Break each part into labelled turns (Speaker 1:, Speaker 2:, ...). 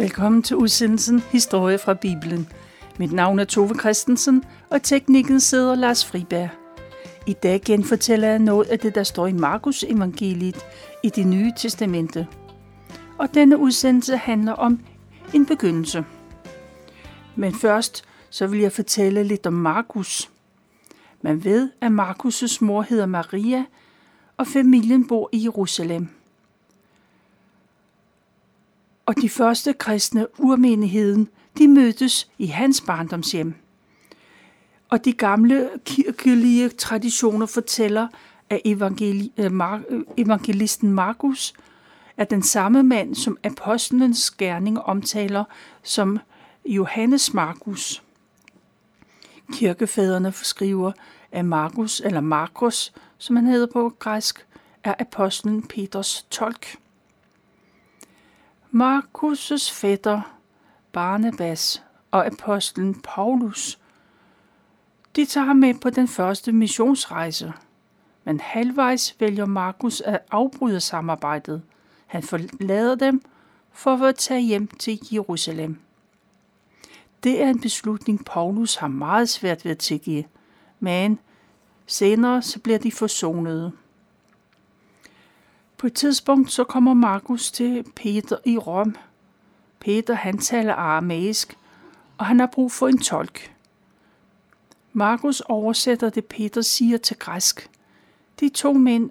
Speaker 1: Velkommen til udsendelsen Historie fra Bibelen. Mit navn er Tove Christensen, og teknikken sidder Lars Friberg. I dag genfortæller jeg noget af det, der står i Markus evangeliet i det nye testamente. Og denne udsendelse handler om en begyndelse. Men først så vil jeg fortælle lidt om Markus. Man ved, at Markus' mor hedder Maria, og familien bor i Jerusalem og de første kristne urmenigheden, de mødtes i hans barndomshjem. Og de gamle kirkelige traditioner fortæller, at øh, øh, evangelisten Markus er den samme mand, som apostlenes gerning omtaler som Johannes Markus. Kirkefædrene skriver, at Markus, eller Markus, som han hedder på græsk, er apostlen Peters tolk. Markus' fætter Barnabas og apostlen Paulus, de tager ham med på den første missionsrejse. Men halvvejs vælger Markus at afbryde samarbejdet. Han forlader dem for at tage hjem til Jerusalem. Det er en beslutning, Paulus har meget svært ved at tilgive, men senere så bliver de forsonede. På et tidspunkt så kommer Markus til Peter i Rom. Peter han taler aramæisk, og han har brug for en tolk. Markus oversætter det, Peter siger til græsk. De to mænd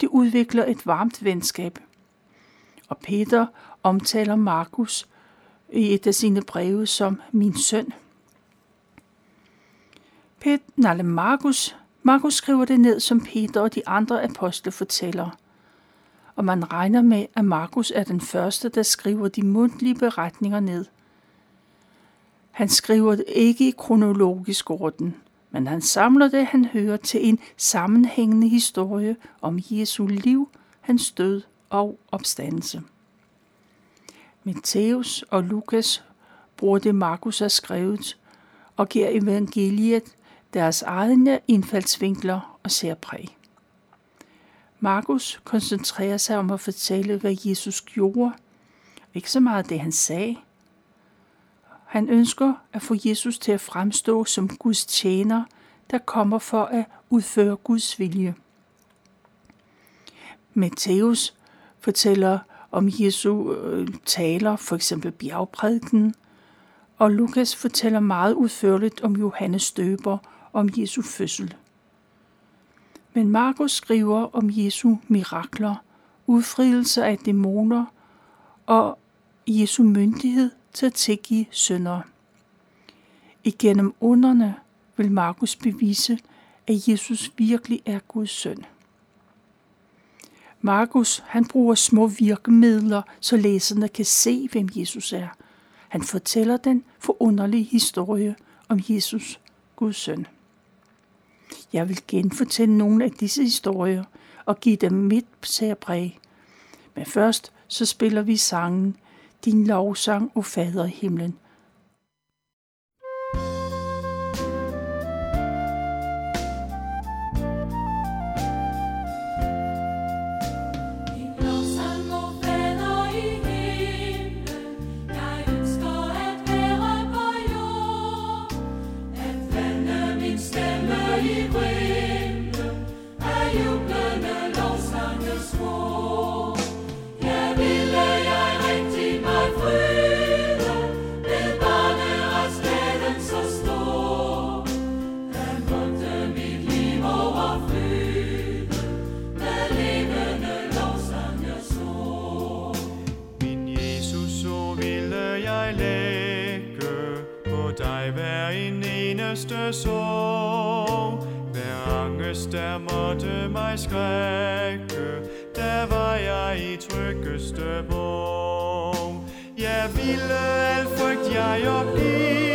Speaker 1: de udvikler et varmt venskab. Og Peter omtaler Markus i et af sine breve som min søn. Pet, nej, Markus, Markus skriver det ned, som Peter og de andre apostle fortæller – og man regner med, at Markus er den første, der skriver de mundtlige beretninger ned. Han skriver det ikke i kronologisk orden, men han samler det, han hører til en sammenhængende historie om Jesu liv, hans død og opstandelse. Matthæus og Lukas bruger det, Markus har skrevet, og giver evangeliet deres egne indfaldsvinkler og særpræg. Markus koncentrerer sig om at fortælle, hvad Jesus gjorde, ikke så meget det, han sagde. Han ønsker at få Jesus til at fremstå som Guds tjener, der kommer for at udføre Guds vilje. Matthæus fortæller om Jesu øh, taler, for eksempel bjergprædiken, og Lukas fortæller meget udførligt om Johannes døber om Jesu fødsel. Men Markus skriver om Jesu mirakler, udfrielse af dæmoner og Jesu myndighed til at tilgive synder. Igennem underne vil Markus bevise, at Jesus virkelig er Guds søn. Markus han bruger små virkemidler, så læserne kan se, hvem Jesus er. Han fortæller den forunderlige historie om Jesus, Guds søn. Jeg vil genfortælle nogle af disse historier og give dem mit særpræg. Men først så spiller vi sangen Din lovsang, o Fader i himlen,
Speaker 2: eneste sorg. Hver angst, der måtte mig skrække Der var jeg i tryggeste borg Jeg ville al frygt, jeg opgive.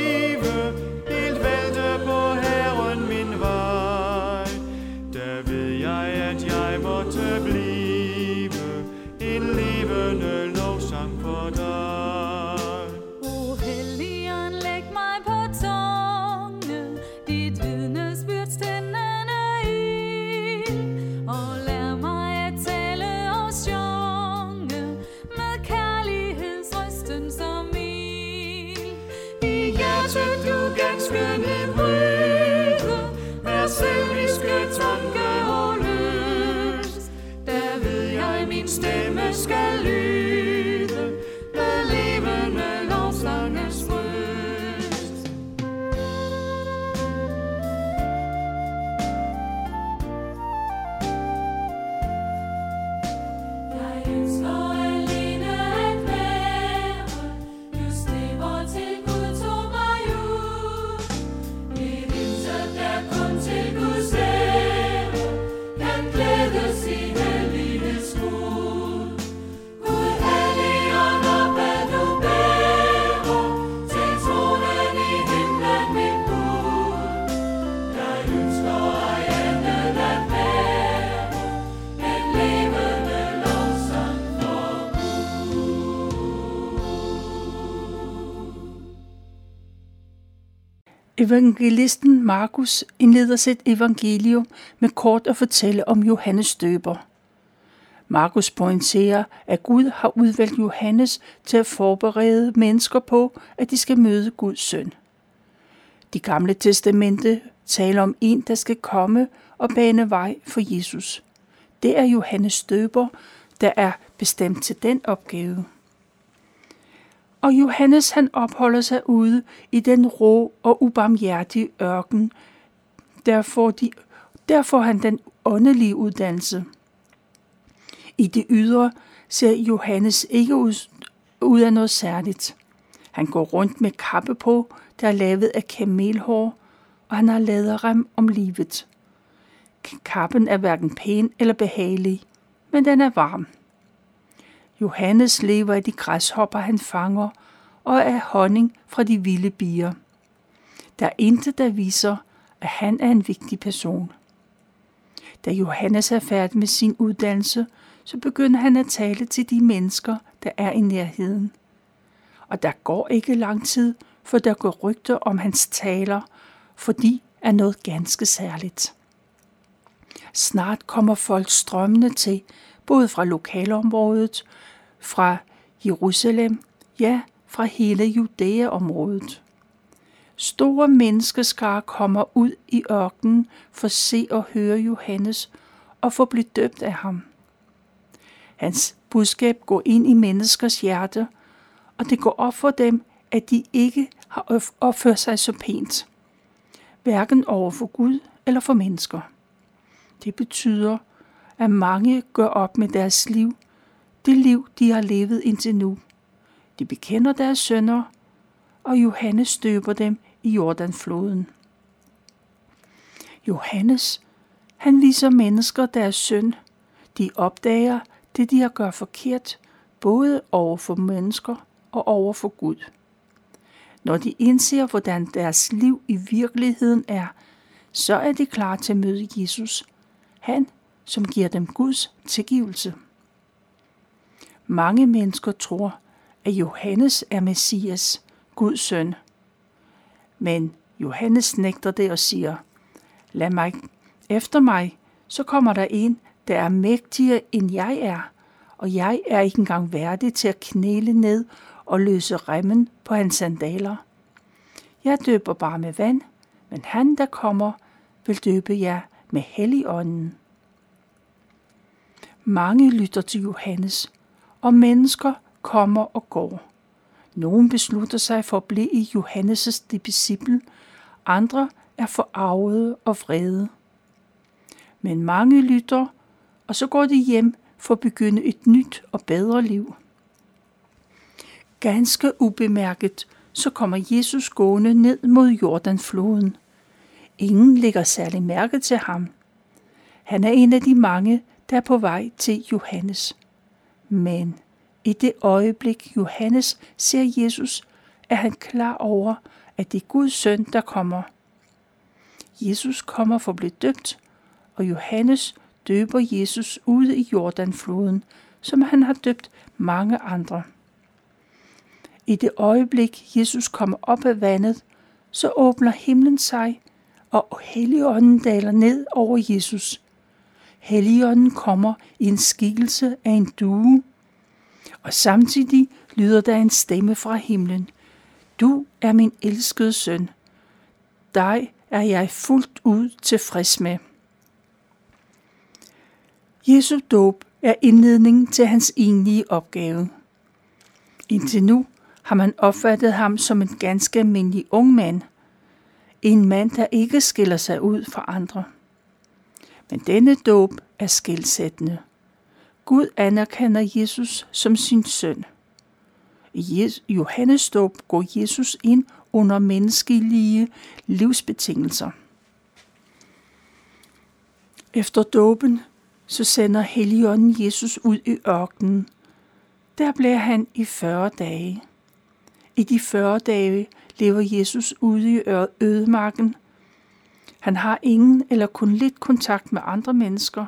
Speaker 2: min stemme skal
Speaker 3: lyde.
Speaker 1: Evangelisten Markus indleder sit evangelium med kort at fortælle om Johannes døber. Markus pointerer, at Gud har udvalgt Johannes til at forberede mennesker på, at de skal møde Guds søn. De gamle testamente taler om en, der skal komme og bane vej for Jesus. Det er Johannes døber, der er bestemt til den opgave. Og Johannes han opholder sig ude i den rå og ubarmhjertige ørken. Der får, de, der får han den åndelige uddannelse. I det ydre ser Johannes ikke ud, ud af noget særligt. Han går rundt med kappe på, der er lavet af kamelhår, og han har læderrem om livet. Kappen er hverken pæn eller behagelig, men den er varm. Johannes lever af de græshopper, han fanger, og af honning fra de vilde bier. Der er intet, der viser, at han er en vigtig person. Da Johannes er færdig med sin uddannelse, så begynder han at tale til de mennesker, der er i nærheden. Og der går ikke lang tid, for der går rygter om hans taler, for de er noget ganske særligt. Snart kommer folk strømmende til, både fra lokalområdet, fra Jerusalem, ja, fra hele Judæa-området. Store menneskeskar kommer ud i ørkenen for at se og høre Johannes og få blive døbt af ham. Hans budskab går ind i menneskers hjerte, og det går op for dem, at de ikke har opført sig så pænt, hverken over for Gud eller for mennesker. Det betyder, at mange gør op med deres liv, det liv, de har levet indtil nu. De bekender deres sønder, og Johannes støber dem i Jordanfloden. Johannes, han viser mennesker deres synd. De opdager det, de har gjort forkert, både over for mennesker og over for Gud. Når de indser, hvordan deres liv i virkeligheden er, så er de klar til at møde Jesus, han som giver dem Guds tilgivelse. Mange mennesker tror, at Johannes er Messias, Guds søn. Men Johannes nægter det og siger, lad mig efter mig, så kommer der en, der er mægtigere end jeg er, og jeg er ikke engang værdig til at knæle ned og løse remmen på hans sandaler. Jeg døber bare med vand, men han, der kommer, vil døbe jer med helligånden. Mange lytter til Johannes, og mennesker kommer og går. Nogle beslutter sig for at blive i Johannes' disciple, andre er forarvede og vrede. Men mange lytter, og så går de hjem for at begynde et nyt og bedre liv. Ganske ubemærket, så kommer Jesus gående ned mod Jordanfloden. Ingen lægger særlig mærke til ham. Han er en af de mange, der er på vej til Johannes. Men i det øjeblik Johannes ser Jesus, er han klar over, at det er Guds søn, der kommer. Jesus kommer for at blive døbt, og Johannes døber Jesus ude i Jordanfloden, som han har døbt mange andre. I det øjeblik Jesus kommer op af vandet, så åbner himlen sig, og Helligånden daler ned over Jesus. Helligånden kommer i en skikkelse af en due, og samtidig lyder der en stemme fra himlen. Du er min elskede søn. Dig er jeg fuldt ud tilfreds med. Jesu dåb er indledningen til hans egentlige opgave. Indtil nu har man opfattet ham som en ganske almindelig ung mand. En mand, der ikke skiller sig ud fra andre. Men denne dåb er skældsættende. Gud anerkender Jesus som sin søn. I Johannes dåb går Jesus ind under menneskelige livsbetingelser. Efter dåben så sender Helligånden Jesus ud i ørkenen. Der bliver han i 40 dage. I de 40 dage lever Jesus ude i ødemarken. Han har ingen eller kun lidt kontakt med andre mennesker.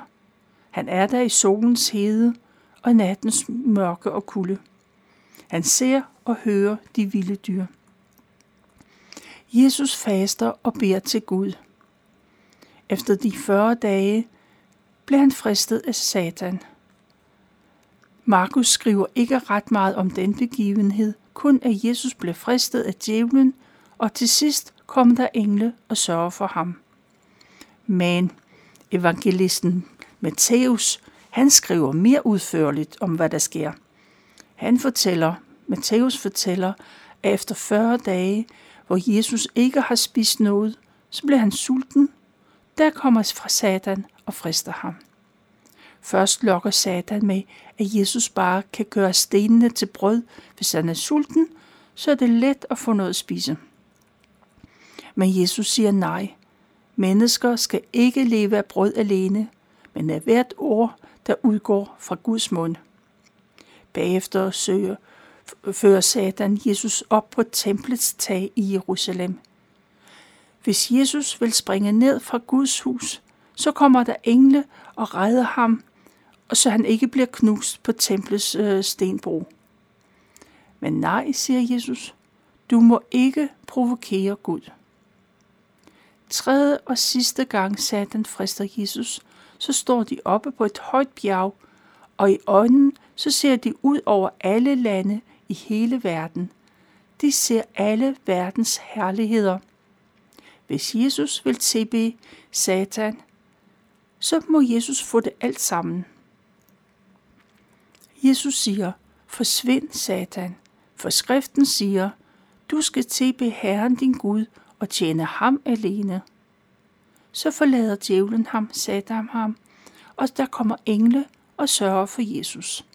Speaker 1: Han er der i solens hede og nattens mørke og kulde. Han ser og hører de vilde dyr. Jesus faster og beder til Gud. Efter de 40 dage blev han fristet af Satan. Markus skriver ikke ret meget om den begivenhed, kun at Jesus blev fristet af djævlen, og til sidst kom der engle og sørger for ham. Men evangelisten Matthæus, han skriver mere udførligt om, hvad der sker. Han fortæller, Matthæus fortæller, at efter 40 dage, hvor Jesus ikke har spist noget, så bliver han sulten. Der kommer fra Satan og frister ham. Først lokker Satan med, at Jesus bare kan gøre stenene til brød, hvis han er sulten, så er det let at få noget at spise. Men Jesus siger nej. Mennesker skal ikke leve af brød alene, men af hvert ord, der udgår fra Guds mund. Bagefter søger, fører Satan Jesus op på templets tag i Jerusalem. Hvis Jesus vil springe ned fra Guds hus, så kommer der engle og redder ham, og så han ikke bliver knust på templets øh, stenbro. Men nej, siger Jesus, du må ikke provokere Gud. Tredje og sidste gang Satan frister Jesus, så står de oppe på et højt bjerg, og i ånden så ser de ud over alle lande i hele verden. De ser alle verdens herligheder. Hvis Jesus vil tilbe Satan, så må Jesus få det alt sammen. Jesus siger, forsvind Satan, for skriften siger, du skal tilbe Herren din Gud og tjene ham alene. Så forlader djævlen ham, Satan ham, og der kommer engle og sørger for Jesus.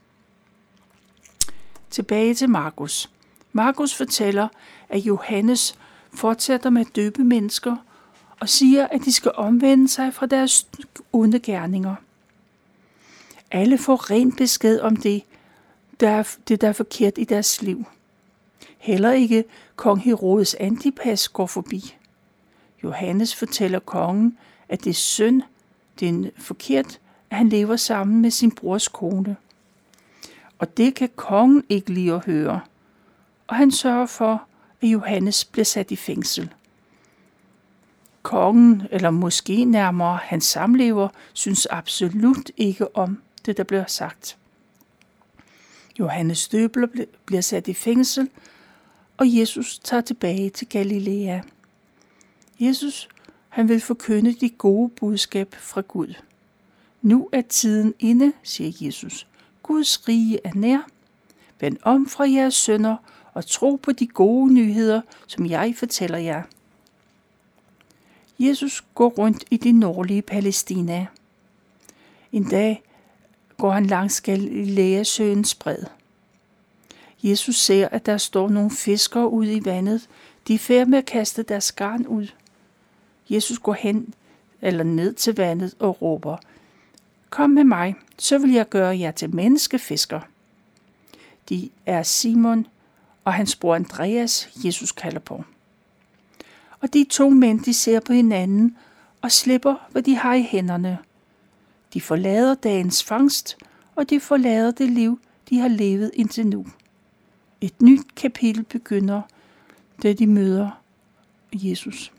Speaker 1: Tilbage til Markus. Markus fortæller, at Johannes fortsætter med at døbe mennesker og siger, at de skal omvende sig fra deres onde gerninger. Alle får ren besked om det, der er, det der er forkert i deres liv. Heller ikke kong Herodes Antipas går forbi. Johannes fortæller kongen, at det er synd, det er forkert, at han lever sammen med sin brors kone. Og det kan kongen ikke lide at høre. Og han sørger for, at Johannes bliver sat i fængsel. Kongen, eller måske nærmere hans samlever, synes absolut ikke om det, der bliver sagt. Johannes Støbler bliver sat i fængsel, og Jesus tager tilbage til Galilea. Jesus, han vil forkynde de gode budskab fra Gud. Nu er tiden inde, siger Jesus. Guds rige er nær. Vend om fra jeres sønder og tro på de gode nyheder, som jeg fortæller jer. Jesus går rundt i det nordlige Palæstina. En dag går han langs Galileasøens bred. Jesus ser, at der står nogle fiskere ude i vandet. De er færdige med at kaste deres garn ud. Jesus går hen eller ned til vandet og råber, Kom med mig, så vil jeg gøre jer til menneskefisker. De er Simon og hans bror Andreas, Jesus kalder på. Og de to mænd, de ser på hinanden og slipper, hvad de har i hænderne. De forlader dagens fangst, og de forlader det liv, de har levet indtil nu. Et nyt kapitel begynder, da de møder Jesus.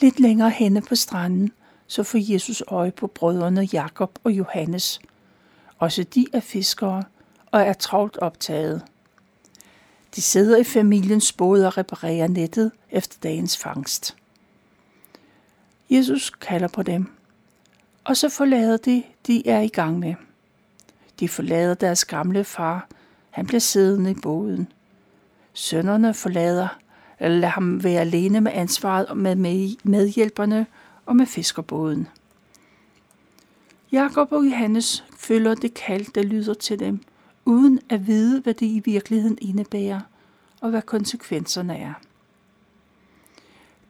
Speaker 1: Lidt længere henne på stranden, så får Jesus øje på brødrene Jakob og Johannes. Også de er fiskere og er travlt optaget. De sidder i familiens båd og reparerer nettet efter dagens fangst. Jesus kalder på dem, og så forlader de, de er i gang med. De forlader deres gamle far. Han bliver siddende i båden. Sønderne forlader, eller lader ham være alene med ansvaret med medhjælperne og med fiskerbåden. Jakob og Johannes følger det kald, der lyder til dem, uden at vide, hvad det i virkeligheden indebærer, og hvad konsekvenserne er.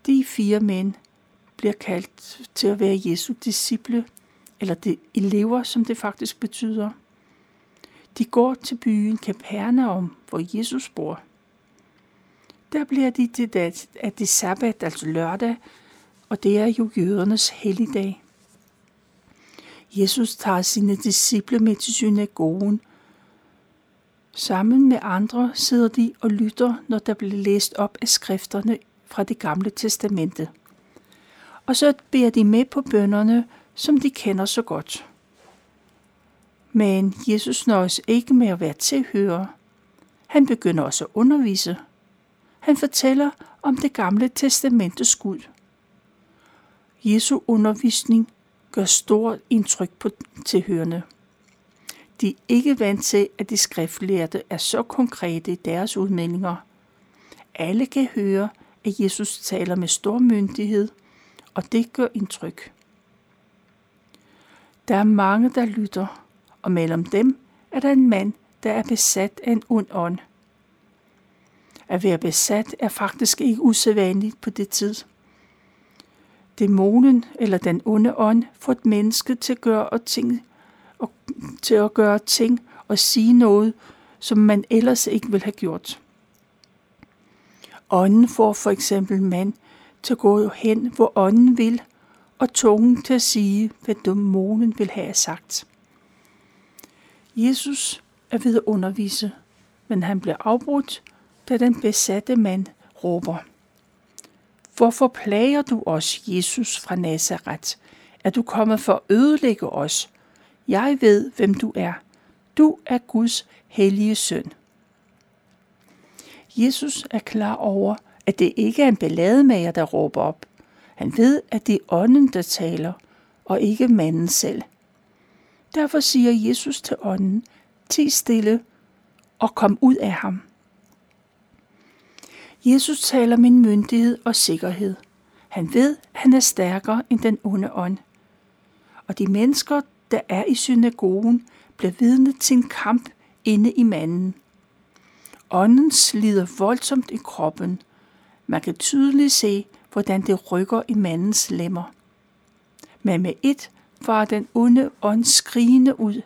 Speaker 1: De fire mænd bliver kaldt til at være Jesu disciple, eller de elever, som det faktisk betyder. De går til byen Kapernaum, hvor Jesus bor. Der bliver de til, at det sabbat, altså lørdag, og det er jo jødernes helligdag. Jesus tager sine disciple med til synagogen, Sammen med andre sidder de og lytter, når der bliver læst op af skrifterne fra det gamle testamente. Og så beder de med på bønderne, som de kender så godt. Men Jesus nøjes ikke med at være tilhører. Han begynder også at undervise. Han fortæller om det gamle testamentes Gud. Jesu undervisning gør stort indtryk på tilhørende. De er ikke vant til, at de skriftlærte er så konkrete i deres udmeldinger. Alle kan høre, at Jesus taler med stor myndighed, og det gør indtryk. Der er mange, der lytter, og mellem dem er der en mand, der er besat af en ond ånd. At være besat er faktisk ikke usædvanligt på det tid. Dæmonen eller den onde ånd får et menneske til at gøre og ting, og til at gøre ting og sige noget, som man ellers ikke ville have gjort. Ånden får for eksempel mand til at gå hen, hvor ånden vil, og tungen til at sige, hvad dæmonen vil have sagt. Jesus er ved at undervise, men han bliver afbrudt, da den besatte mand råber. Hvorfor plager du os, Jesus fra Nazareth? Er du kommet for at ødelægge os? Jeg ved, hvem du er. Du er Guds hellige søn. Jesus er klar over, at det ikke er en ballademager, der råber op. Han ved, at det er ånden, der taler, og ikke manden selv. Derfor siger Jesus til ånden, ti stille og kom ud af ham. Jesus taler min myndighed og sikkerhed. Han ved, at han er stærkere end den onde ånd. Og de mennesker, der er i synagogen, bliver vidne til en kamp inde i manden. Ånden slider voldsomt i kroppen. Man kan tydeligt se, hvordan det rykker i mandens lemmer. Men med et var den onde ånd skrigende ud.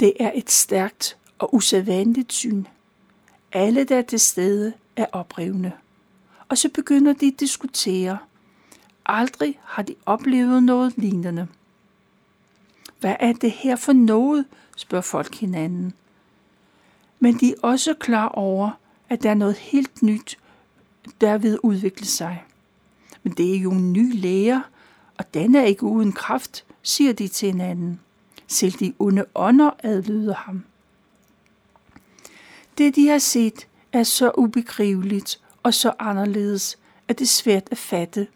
Speaker 1: Det er et stærkt og usædvanligt syn. Alle, der er til stede, er oprivende. Og så begynder de at diskutere. Aldrig har de oplevet noget lignende. Hvad er det her for noget, spørger folk hinanden. Men de er også klar over, at der er noget helt nyt, der ved udvikle sig. Men det er jo en ny lære, og den er ikke uden kraft, siger de til hinanden. Selv de onde ånder adlyder ham. Det, de har set, er så ubegriveligt og så anderledes, at det er svært at fatte,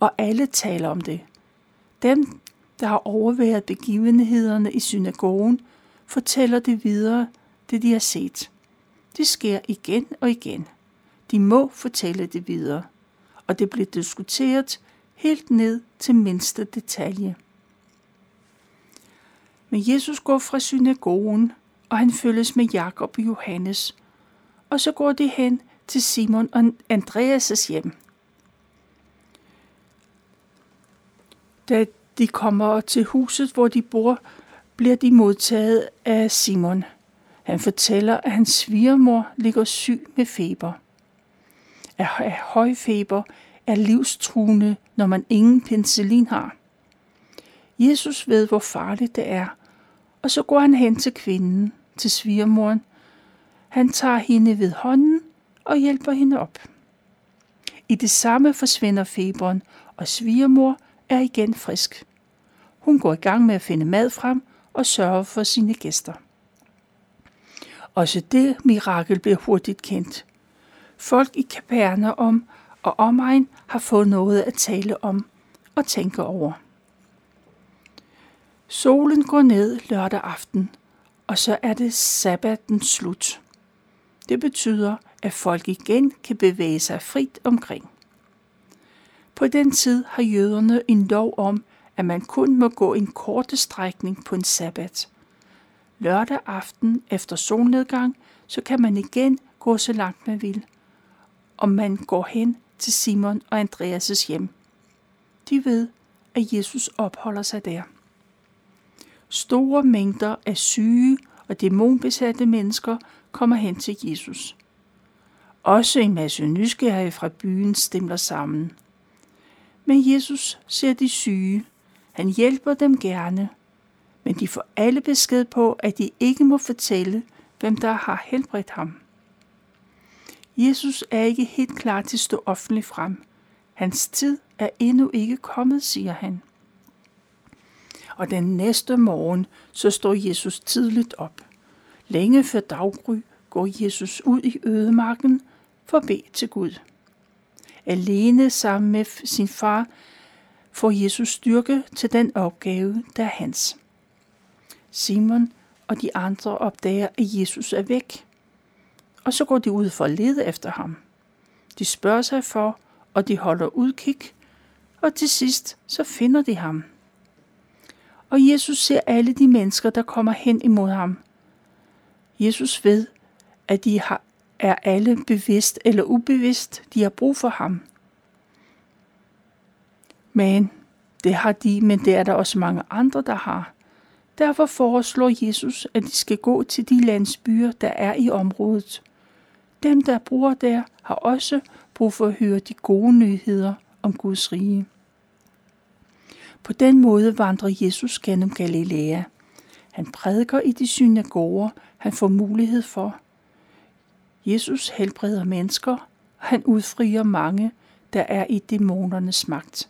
Speaker 1: og alle taler om det. Dem, der har overværet begivenhederne i synagogen, fortæller det videre, det de har set. Det sker igen og igen. De må fortælle det videre, og det bliver diskuteret helt ned til mindste detalje. Men Jesus går fra synagogen, og han følges med Jakob og Johannes, og så går de hen til Simon og Andreas' hjem. Da de kommer til huset, hvor de bor, bliver de modtaget af Simon. Han fortæller, at hans svigermor ligger syg med feber. At have høj feber er livstruende, når man ingen penicillin har. Jesus ved, hvor farligt det er, og så går han hen til kvinden, til svigermoren. Han tager hende ved hånden og hjælper hende op. I det samme forsvinder feberen, og svigermor er igen frisk. Hun går i gang med at finde mad frem og sørge for sine gæster. Også det mirakel bliver hurtigt kendt. Folk i om og omegn har fået noget at tale om og tænke over. Solen går ned lørdag aften, og så er det sabbaten slut. Det betyder, at folk igen kan bevæge sig frit omkring. På den tid har jøderne en lov om, at man kun må gå en korte strækning på en sabbat. Lørdag aften efter solnedgang, så kan man igen gå så langt man vil, og man går hen til Simon og Andreas' hjem. De ved, at Jesus opholder sig der. Store mængder af syge og dæmonbesatte mennesker kommer hen til Jesus. Også en masse nysgerrige fra byen stemler sammen. Men Jesus ser de syge. Han hjælper dem gerne. Men de får alle besked på, at de ikke må fortælle, hvem der har helbredt ham. Jesus er ikke helt klar til at stå offentligt frem. Hans tid er endnu ikke kommet, siger han. Og den næste morgen, så står Jesus tidligt op. Længe før daggry går Jesus ud i ødemarken for at bede til Gud. Alene sammen med sin far får Jesus styrke til den opgave, der er hans. Simon og de andre opdager, at Jesus er væk. Og så går de ud for at lede efter ham. De spørger sig for, og de holder udkig, og til sidst så finder de ham. Og Jesus ser alle de mennesker, der kommer hen imod ham. Jesus ved, at de har, er alle bevidst eller ubevidst, de har brug for ham. Men det har de, men det er der også mange andre, der har. Derfor foreslår Jesus, at de skal gå til de landsbyer, der er i området. Dem, der bor der, har også brug for at høre de gode nyheder om Guds rige. På den måde vandrer Jesus gennem Galilea. Han prædiker i de synagoger, han får mulighed for. Jesus helbreder mennesker, og han udfrier mange, der er i dæmonernes magt.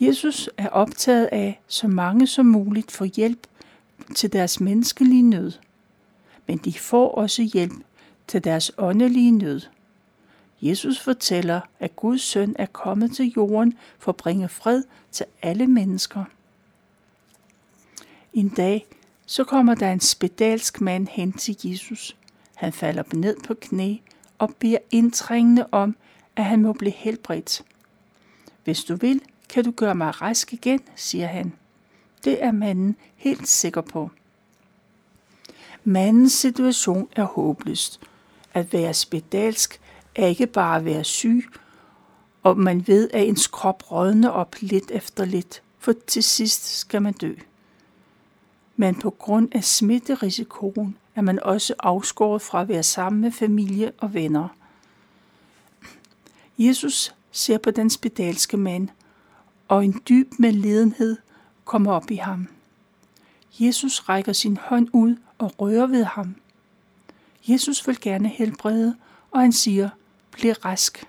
Speaker 1: Jesus er optaget af, så mange som muligt får hjælp til deres menneskelige nød, men de får også hjælp til deres åndelige nød. Jesus fortæller, at Guds søn er kommet til jorden for at bringe fred til alle mennesker. En dag, så kommer der en spedalsk mand hen til Jesus. Han falder ned på knæ og beder indtrængende om, at han må blive helbredt. Hvis du vil, kan du gøre mig rask igen, siger han. Det er manden helt sikker på. Mandens situation er håbløst. At være spedalsk er ikke bare at være syg, og man ved, at ens krop rådner op lidt efter lidt, for til sidst skal man dø. Men på grund af smitterisikoen er man også afskåret fra at være sammen med familie og venner. Jesus ser på den spedalske mand og en dyb medledenhed kommer op i ham. Jesus rækker sin hånd ud og rører ved ham. Jesus vil gerne helbrede, og han siger, bliv rask.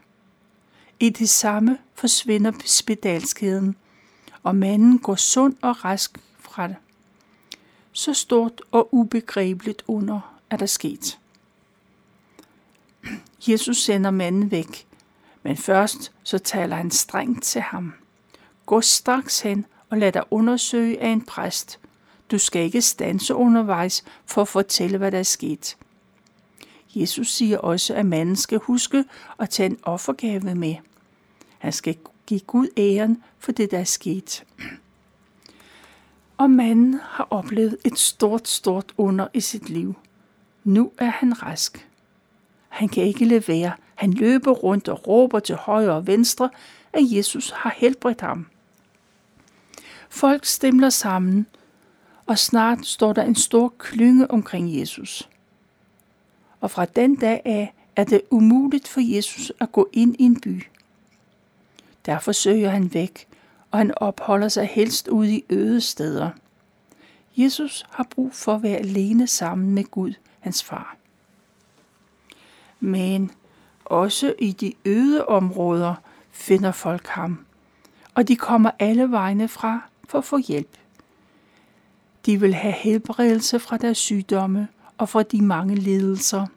Speaker 1: I det samme forsvinder spedalskheden, og manden går sund og rask fra det. Så stort og ubegribeligt under er der sket. Jesus sender manden væk, men først så taler han strengt til ham. Gå straks hen og lad dig undersøge af en præst. Du skal ikke stanse undervejs for at fortælle, hvad der er sket. Jesus siger også, at manden skal huske at tage en offergave med. Han skal give Gud æren for det, der er sket. Og manden har oplevet et stort, stort under i sit liv. Nu er han rask. Han kan ikke levere. Han løber rundt og råber til højre og venstre, at Jesus har helbredt ham. Folk stemler sammen, og snart står der en stor klynge omkring Jesus. Og fra den dag af er det umuligt for Jesus at gå ind i en by. Derfor søger han væk, og han opholder sig helst ude i øde steder. Jesus har brug for at være alene sammen med Gud, hans far. Men også i de øde områder finder folk ham, og de kommer alle vegne fra for at få hjælp. De vil have helbredelse fra deres sygdomme og fra de mange lidelser.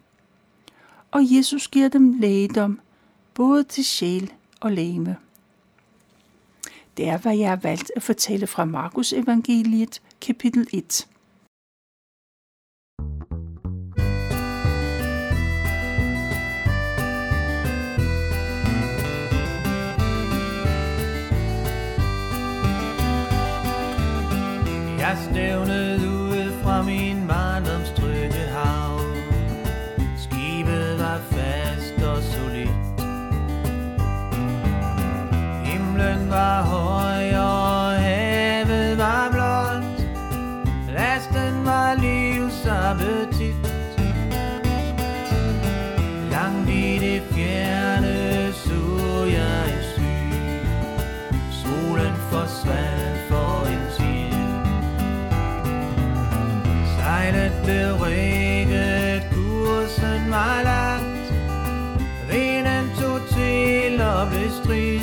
Speaker 1: Og Jesus giver dem lægedom, både til sjæl og læme. Det er, hvad jeg har valgt at fortælle fra Markus evangeliet, kapitel 1.
Speaker 2: blev rykket kursen meget langt Vinden tog til og blev strid.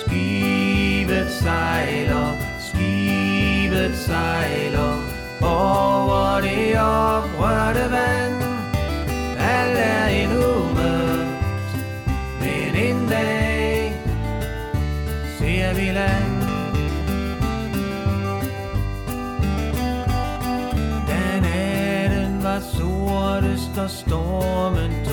Speaker 2: Skibet sejler, skibet sejler Over det oprørte vand. Alt er endnu mørkt Men en dag ser vi land. the storm and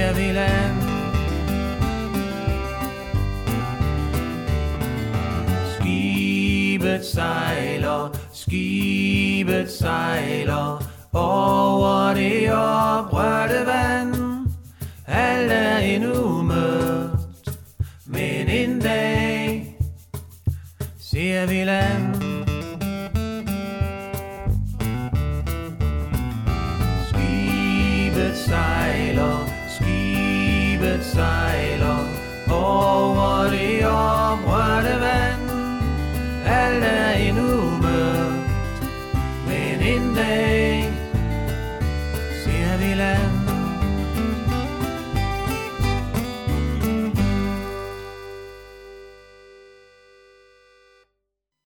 Speaker 2: ser vi land Skibet sejler, skibet sejler over det oprørte vand. Alt er endnu mørkt, men en dag ser vi land. Skibet sejler, sejler over det omrørte vand. Alt er endnu mørkt, men en dag ser vi land.